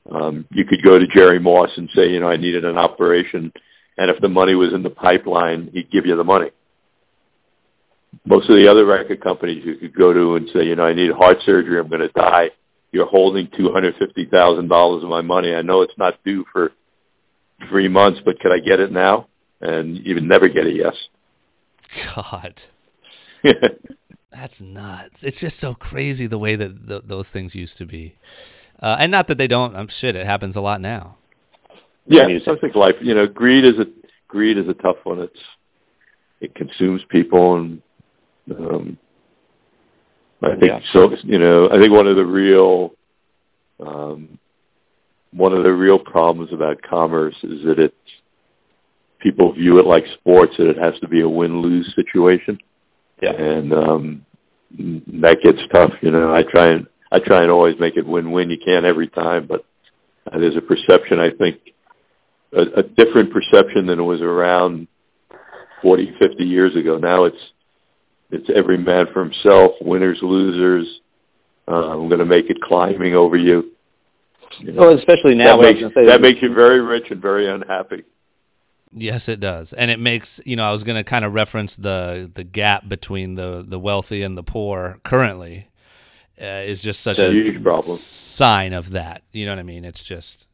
Um, you could go to Jerry Moss and say, you know, I needed an operation, and if the money was in the pipeline, he'd give you the money. Most of the other record companies you could go to and say, you know, I need heart surgery, I'm going to die. you're holding two hundred fifty thousand dollars of my money. I know it's not due for three months, but could I get it now? And you would never get a yes. God. [laughs] That's nuts. It's just so crazy the way that th- those things used to be. Uh, and not that they don't. I'm shit. It happens a lot now. Yeah, I think life. You know, greed is a greed is a tough one. It's it consumes people, and um, I think yeah. so. You know, I think one of the real um, one of the real problems about commerce is that it's people view it like sports that it has to be a win lose situation. Yeah, and um, that gets tough. You know, I try and I try and always make it win win. You can't every time, but there's a perception I think a, a different perception than it was around 40, 50 years ago. Now it's it's every man for himself, winners, losers. Uh, I'm going to make it climbing over you. you know, well, especially now, that makes, that makes you very rich and very unhappy. Yes, it does, and it makes you know. I was going to kind of reference the the gap between the the wealthy and the poor currently uh, is just such a, a huge problem. Sign of that, you know what I mean? It's just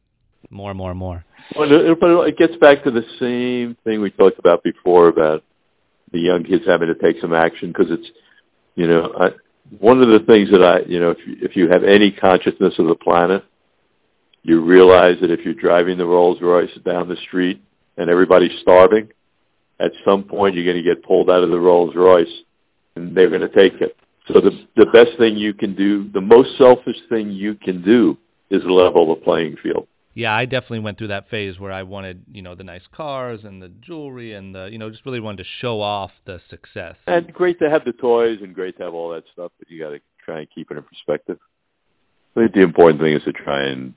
more and more and more. Well, but it gets back to the same thing we talked about before about the young kids having to take some action because it's, you know, I, one of the things that I, you know, if you, if you have any consciousness of the planet, you realize that if you're driving the Rolls Royce down the street and everybody's starving, at some point you're going to get pulled out of the Rolls Royce and they're going to take it. So the the best thing you can do, the most selfish thing you can do, is level the playing field yeah, I definitely went through that phase where I wanted, you know, the nice cars and the jewelry and the, you know, just really wanted to show off the success. And great to have the toys and great to have all that stuff, but you got to try and keep it in perspective. I think the important thing is to try and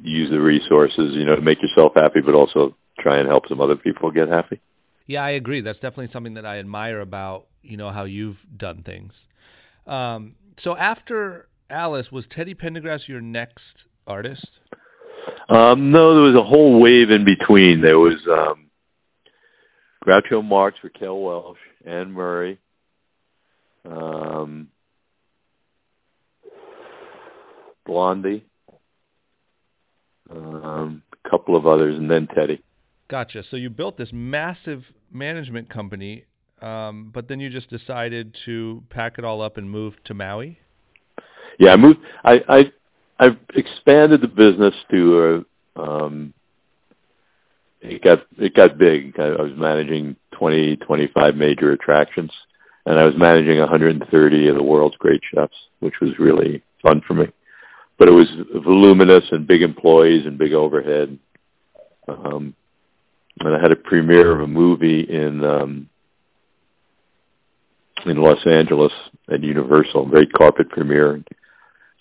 use the resources, you know, to make yourself happy, but also try and help some other people get happy. Yeah, I agree. That's definitely something that I admire about, you know, how you've done things. Um, so after Alice, was Teddy Pendergrass your next artist? Um, no, there was a whole wave in between. There was um, Groucho Marx, Raquel Welch, Anne Murray, um, Blondie, um, a couple of others, and then Teddy. Gotcha. So you built this massive management company, um, but then you just decided to pack it all up and move to Maui. Yeah, I moved. I, I I've expanded the business to uh, um, it got it got big. I, I was managing 20, 25 major attractions, and I was managing 130 of the world's great chefs, which was really fun for me. But it was voluminous and big employees and big overhead. Um, and I had a premiere of a movie in um, in Los Angeles at Universal, very carpet premiere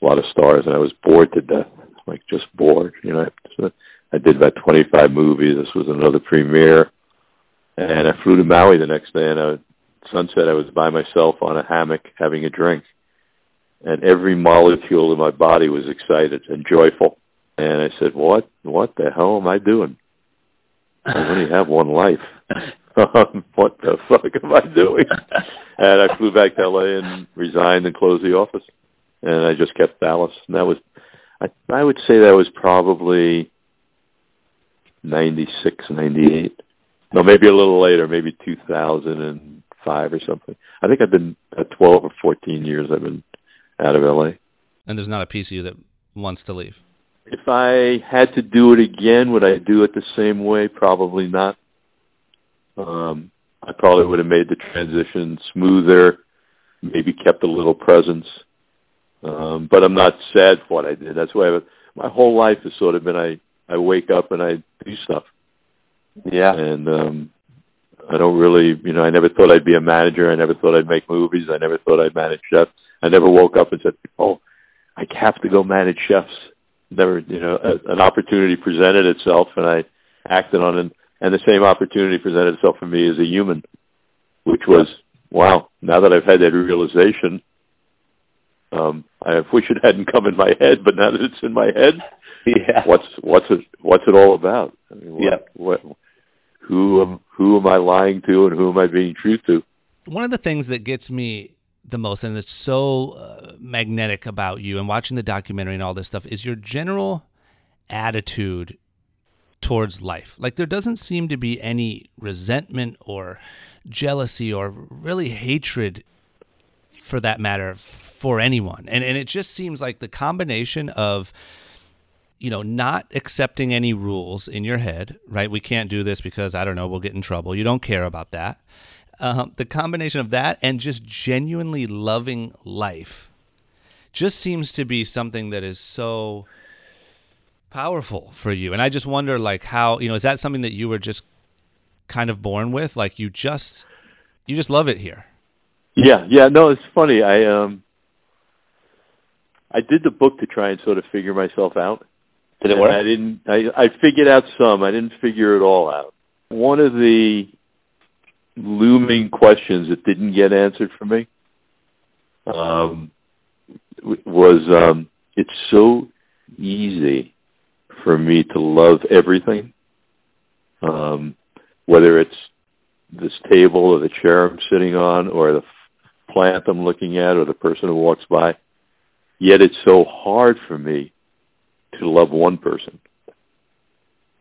a lot of stars, and I was bored to death, like just bored. You know, so I did about 25 movies. This was another premiere, and I flew to Maui the next day. And I, sunset, I was by myself on a hammock having a drink, and every molecule in my body was excited and joyful. And I said, "What? What the hell am I doing? I only have one life." [laughs] Um, what the fuck am I doing? [laughs] And I flew back to LA and resigned and closed the office and I just kept Alice. And that was, I I would say that was probably ninety six, ninety eight. No, maybe a little later, maybe two thousand and five or something. I think I've been at twelve or fourteen years. I've been out of LA. And there's not a piece of you that wants to leave. If I had to do it again, would I do it the same way? Probably not. Um, I probably would have made the transition smoother, maybe kept a little presence. Um, but I'm not sad for what I did. That's why I, my whole life has sort of been I I wake up and I do stuff. Yeah. And um I don't really, you know, I never thought I'd be a manager. I never thought I'd make movies. I never thought I'd manage chefs. I never woke up and said, "Oh, I have to go manage chefs." Never, you know, a, an opportunity presented itself, and I acted on it. And the same opportunity presented itself for me as a human, which was, wow. Now that I've had that realization, um, I wish it hadn't come in my head, but now that it's in my head, [laughs] yeah. what's what's it what's it all about? I mean, what, yeah. what who am who am I lying to, and who am I being true to? One of the things that gets me the most and it's so uh, magnetic about you and watching the documentary and all this stuff is your general attitude towards life. Like there doesn't seem to be any resentment or jealousy or really hatred for that matter for anyone. And and it just seems like the combination of you know, not accepting any rules in your head, right? We can't do this because I don't know, we'll get in trouble. You don't care about that. Um, the combination of that and just genuinely loving life just seems to be something that is so powerful for you. And I just wonder, like, how you know, is that something that you were just kind of born with? Like, you just you just love it here. Yeah, yeah. No, it's funny. I um, I did the book to try and sort of figure myself out did it work? I didn't. I, I figured out some. I didn't figure it all out. One of the looming questions that didn't get answered for me um, was um, it's so easy for me to love everything, um, whether it's this table or the chair I'm sitting on or the plant I'm looking at or the person who walks by. Yet it's so hard for me to love one person.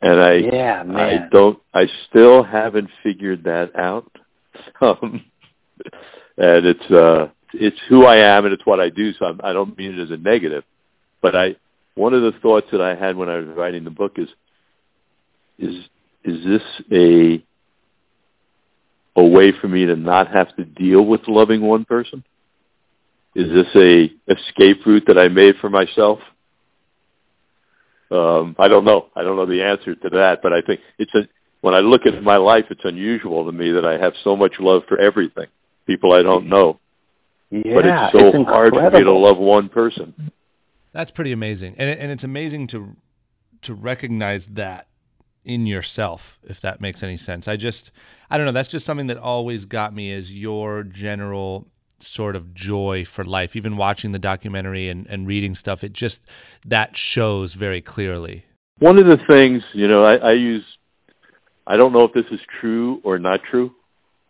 And I yeah, man. I don't I still haven't figured that out. [laughs] Um, and it's uh it's who I am and it's what I do so I'm, I don't mean it as a negative. But I one of the thoughts that I had when I was writing the book is is is this a a way for me to not have to deal with loving one person? Is this a escape route that I made for myself? Um, I don't know. I don't know the answer to that, but I think it's a. When I look at my life, it's unusual to me that I have so much love for everything, people I don't know. Yeah, but it's so it's hard for me to love one person. That's pretty amazing, and and it's amazing to to recognize that in yourself, if that makes any sense. I just, I don't know. That's just something that always got me is your general sort of joy for life. Even watching the documentary and, and reading stuff, it just that shows very clearly. One of the things, you know, I, I use, I don't know if this is true or not true,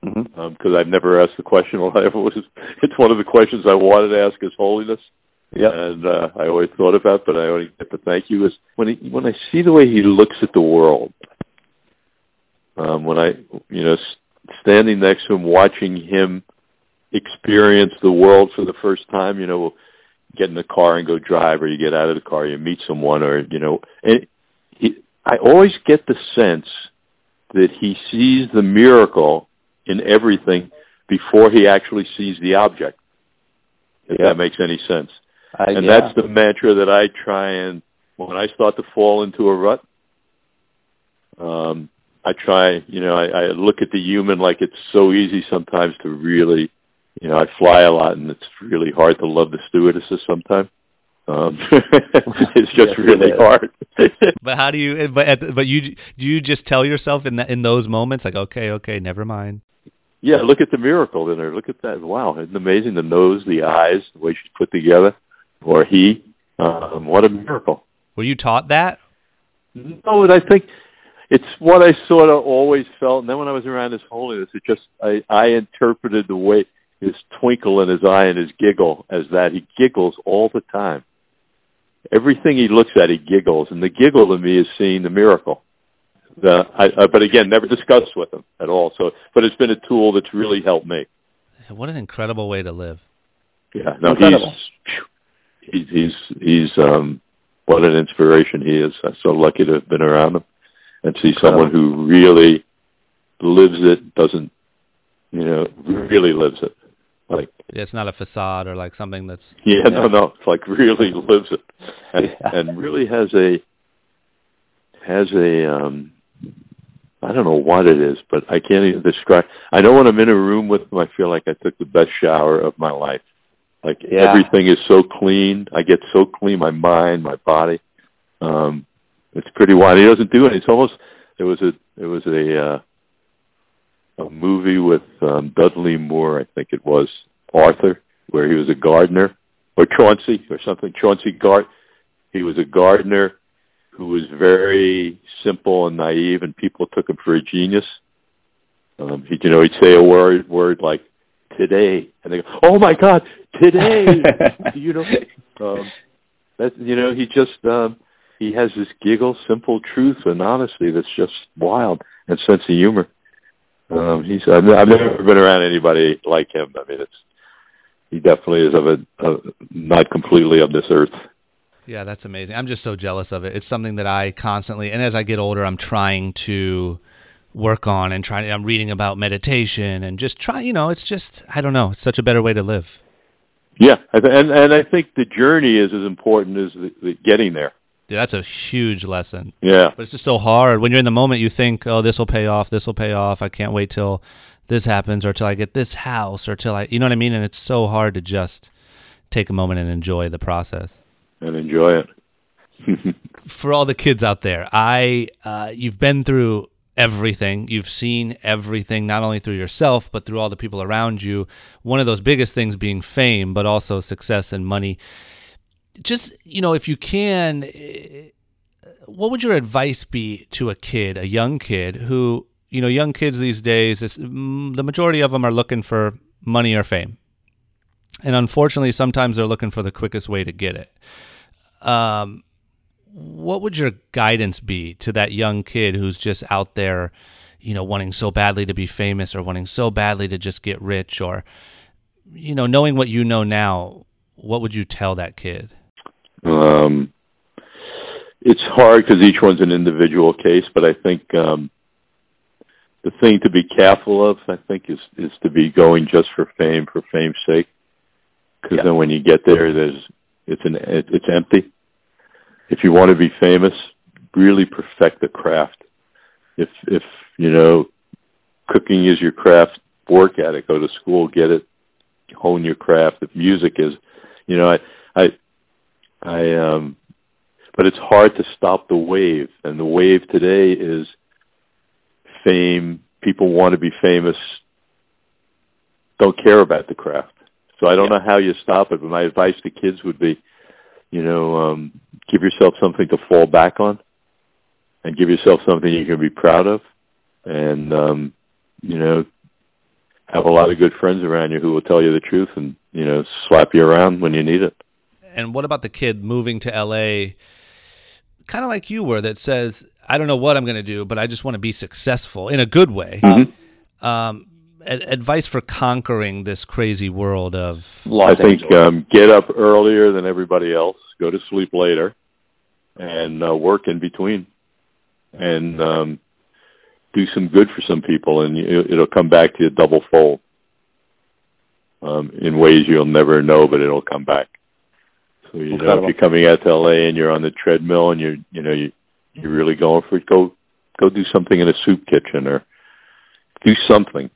because mm-hmm. um, I've never asked the question. [laughs] Well, I was, it's one of the questions I wanted to ask His Holiness. Yeah, and uh, I always thought about, but I only get to thank you. Is when he, when I see the way he looks at the world, um, when I, you know, standing next to him, watching him experience the world for the first time, you know, get in the car and go drive, or you get out of the car, you meet someone, or you know, and he, I always get the sense that he sees the miracle in everything before he actually sees the object. If that makes any sense. And yeah. that's the mantra that I try and when I start to fall into a rut, um, I try, you know, I, I look at the human like it's so easy sometimes to really you know, I fly a lot, and it's really hard to love the stewardesses sometimes. Um, [laughs] it's just really hard. [laughs] but how do you? But the, but you do you just tell yourself in that in those moments like, okay, okay, never mind. Yeah, look at the miracle in her. Look at that. Wow, isn't amazing? The nose, the eyes, the way she's put together, or he. Um, what a miracle! Were you taught that? No, but I think it's what I sort of always felt. And then when I was around His Holiness, it just I I interpreted the way his twinkle in his eye and his giggle as that he giggles all the time. Everything he looks at, he giggles, and the giggle to me is seeing the miracle. The, I, uh, but again, never discussed with him at all. So, but it's been a tool that's really helped me. What an incredible way to live! Yeah, no, incredible. he's he's he's um, what an inspiration he is. I'm so lucky to have been around him and see someone who really lives it, doesn't you know, really lives it. Like yeah, it's not a facade or like something that's yeah, no, no, it's like really [laughs] lives it, and, yeah. and really has a has a um I don't know what it is, but I can't even describe. I know when I'm in a room with him, I feel like I took the best shower of my life. Like yeah. everything is so clean. I get so clean, my mind, my body. Um, it's pretty wild. He doesn't do it. It's almost it was a it was a uh, a movie with um, Dudley Moore, I think it was Arthur, where he was a gardener, or Chauncey, or something. Chauncey Gard. He was a gardener who was very simple and naive, and people took him for a genius. Um, he, you know, he'd say a word, word like today, and they go, "Oh my God, today!" [laughs] you know, um, that you know, he just um, he has this giggle, simple truth and honesty that's just wild, and sense of humor. Um, he's I've, I've never been around anybody like him. I mean, it's he definitely is of a, a not completely of this earth. Yeah, that's amazing. I'm just so jealous of it. It's something that I constantly, and as I get older, I'm trying to work on and trying. I'm reading about meditation and just try. You know, it's just I don't know. It's such a better way to live. Yeah, and and I think the journey is as important as the, the getting there. Dude, that's a huge lesson. Yeah, but it's just so hard when you're in the moment. You think, oh, this will pay off. This will pay off. I can't wait till this happens or till I get this house or till I, you know what I mean? And it's so hard to just take a moment and enjoy the process. And enjoy it. [laughs] For all the kids out there, I, uh, you've been through everything. You've seen everything, not only through yourself, but through all the people around you. One of those biggest things being fame, but also success and money. Just, you know, if you can, eh, what would your advice be to a kid, a young kid who you know, young kids these days, mm, the majority of them are looking for money or fame. And unfortunately, sometimes they're looking for the quickest way to get it. Um, what would your guidance be to that young kid who's just out there, you know, wanting so badly to be famous or wanting so badly to just get rich or, you know, knowing what you know now, what would you tell that kid? Um, it's hard because each one's an individual case, but I think um, the thing to be careful of, I think, is is to be going just for fame for fame's sake. Because yeah. then when you get there, there's it's an it's empty. If you want to be famous, really perfect the craft. If if you know cooking is your craft, work at it. Go to school, get it, hone your craft. If music is, you know, I I I um, but it's hard to stop the wave, and the wave today is fame, people want to be famous, don't care about the craft. So I don't know how you stop it, but my advice to kids would be, you know, um, give yourself something to fall back on, and give yourself something you can be proud of, and um, you know, have a lot of good friends around you who will tell you the truth and you know slap you around when you need it. And what about the kid moving to LA? kind of like you were that says, I don't know what I'm going to do, but I just want to be successful in a good way. Mm-hmm. Um, ad- advice for conquering this crazy world of. I think um, get up earlier than everybody else, go to sleep later, and uh, work in between, and um, do some good for some people, and it'll come back to you double fold. Um, in ways you'll never know, but it'll come back. So you Incredible. know, if you're coming out to LA and you're on the treadmill and you're you know you you're really going for it, go go do something in a soup kitchen or do something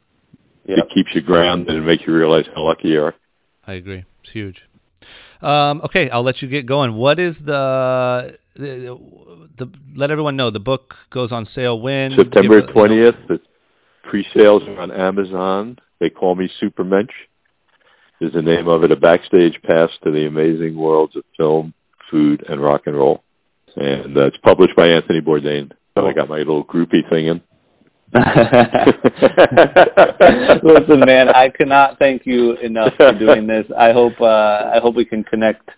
yep. that keeps you grounded and makes you realize how lucky you are. I agree. It's huge. Um, okay, I'll let you get going. What is the, the, the let everyone know the book goes on sale when September twentieth. The pre-sales are on Amazon. They call me Supermensch is the name of it, a backstage pass to the amazing worlds of film, food, and rock and roll. And uh, it's published by Anthony Bourdain. So I got my little groupie thing in. [laughs] Listen, man, I cannot thank you enough for doing [laughs] this. I hope uh, I hope we can connect.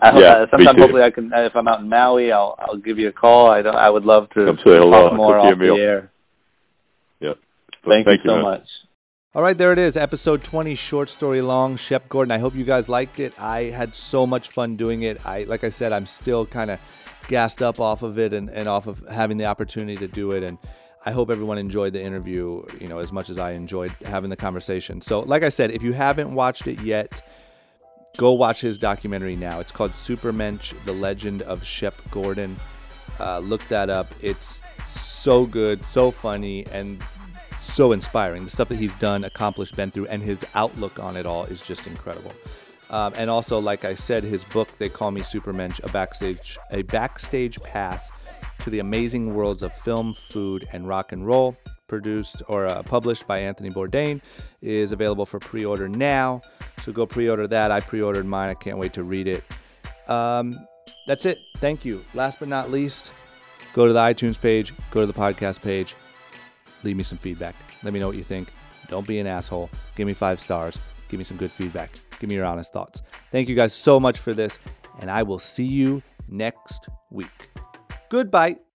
I hope, yeah, uh, sometime hopefully I can. If I'm out in Maui, I'll I'll give you a call. I don't, I would love to Come say hello. talk more off the air. Yep. Thank, thank you so man. much. All right, there it is, episode 20, short story long, Shep Gordon. I hope you guys liked it. I had so much fun doing it. I, like I said, I'm still kind of gassed up off of it and, and off of having the opportunity to do it. And I hope everyone enjoyed the interview, you know, as much as I enjoyed having the conversation. So, like I said, if you haven't watched it yet, go watch his documentary now. It's called Supermensch: The Legend of Shep Gordon. Uh, look that up. It's so good, so funny, and so inspiring. The stuff that he's done, accomplished, been through, and his outlook on it all is just incredible. Um, and also, like I said, his book "They Call Me Supermensch," a backstage a backstage pass to the amazing worlds of film, food, and rock and roll, produced or uh, published by Anthony Bourdain, is available for pre-order now. So go pre-order that. I pre-ordered mine. I can't wait to read it. Um, that's it. Thank you. Last but not least, go to the iTunes page, go to the podcast page leave me some feedback. Let me know what you think. Don't be an asshole. Give me five stars. Give me some good feedback. Give me your honest thoughts. Thank you guys so much for this, and I will see you next week. Goodbye.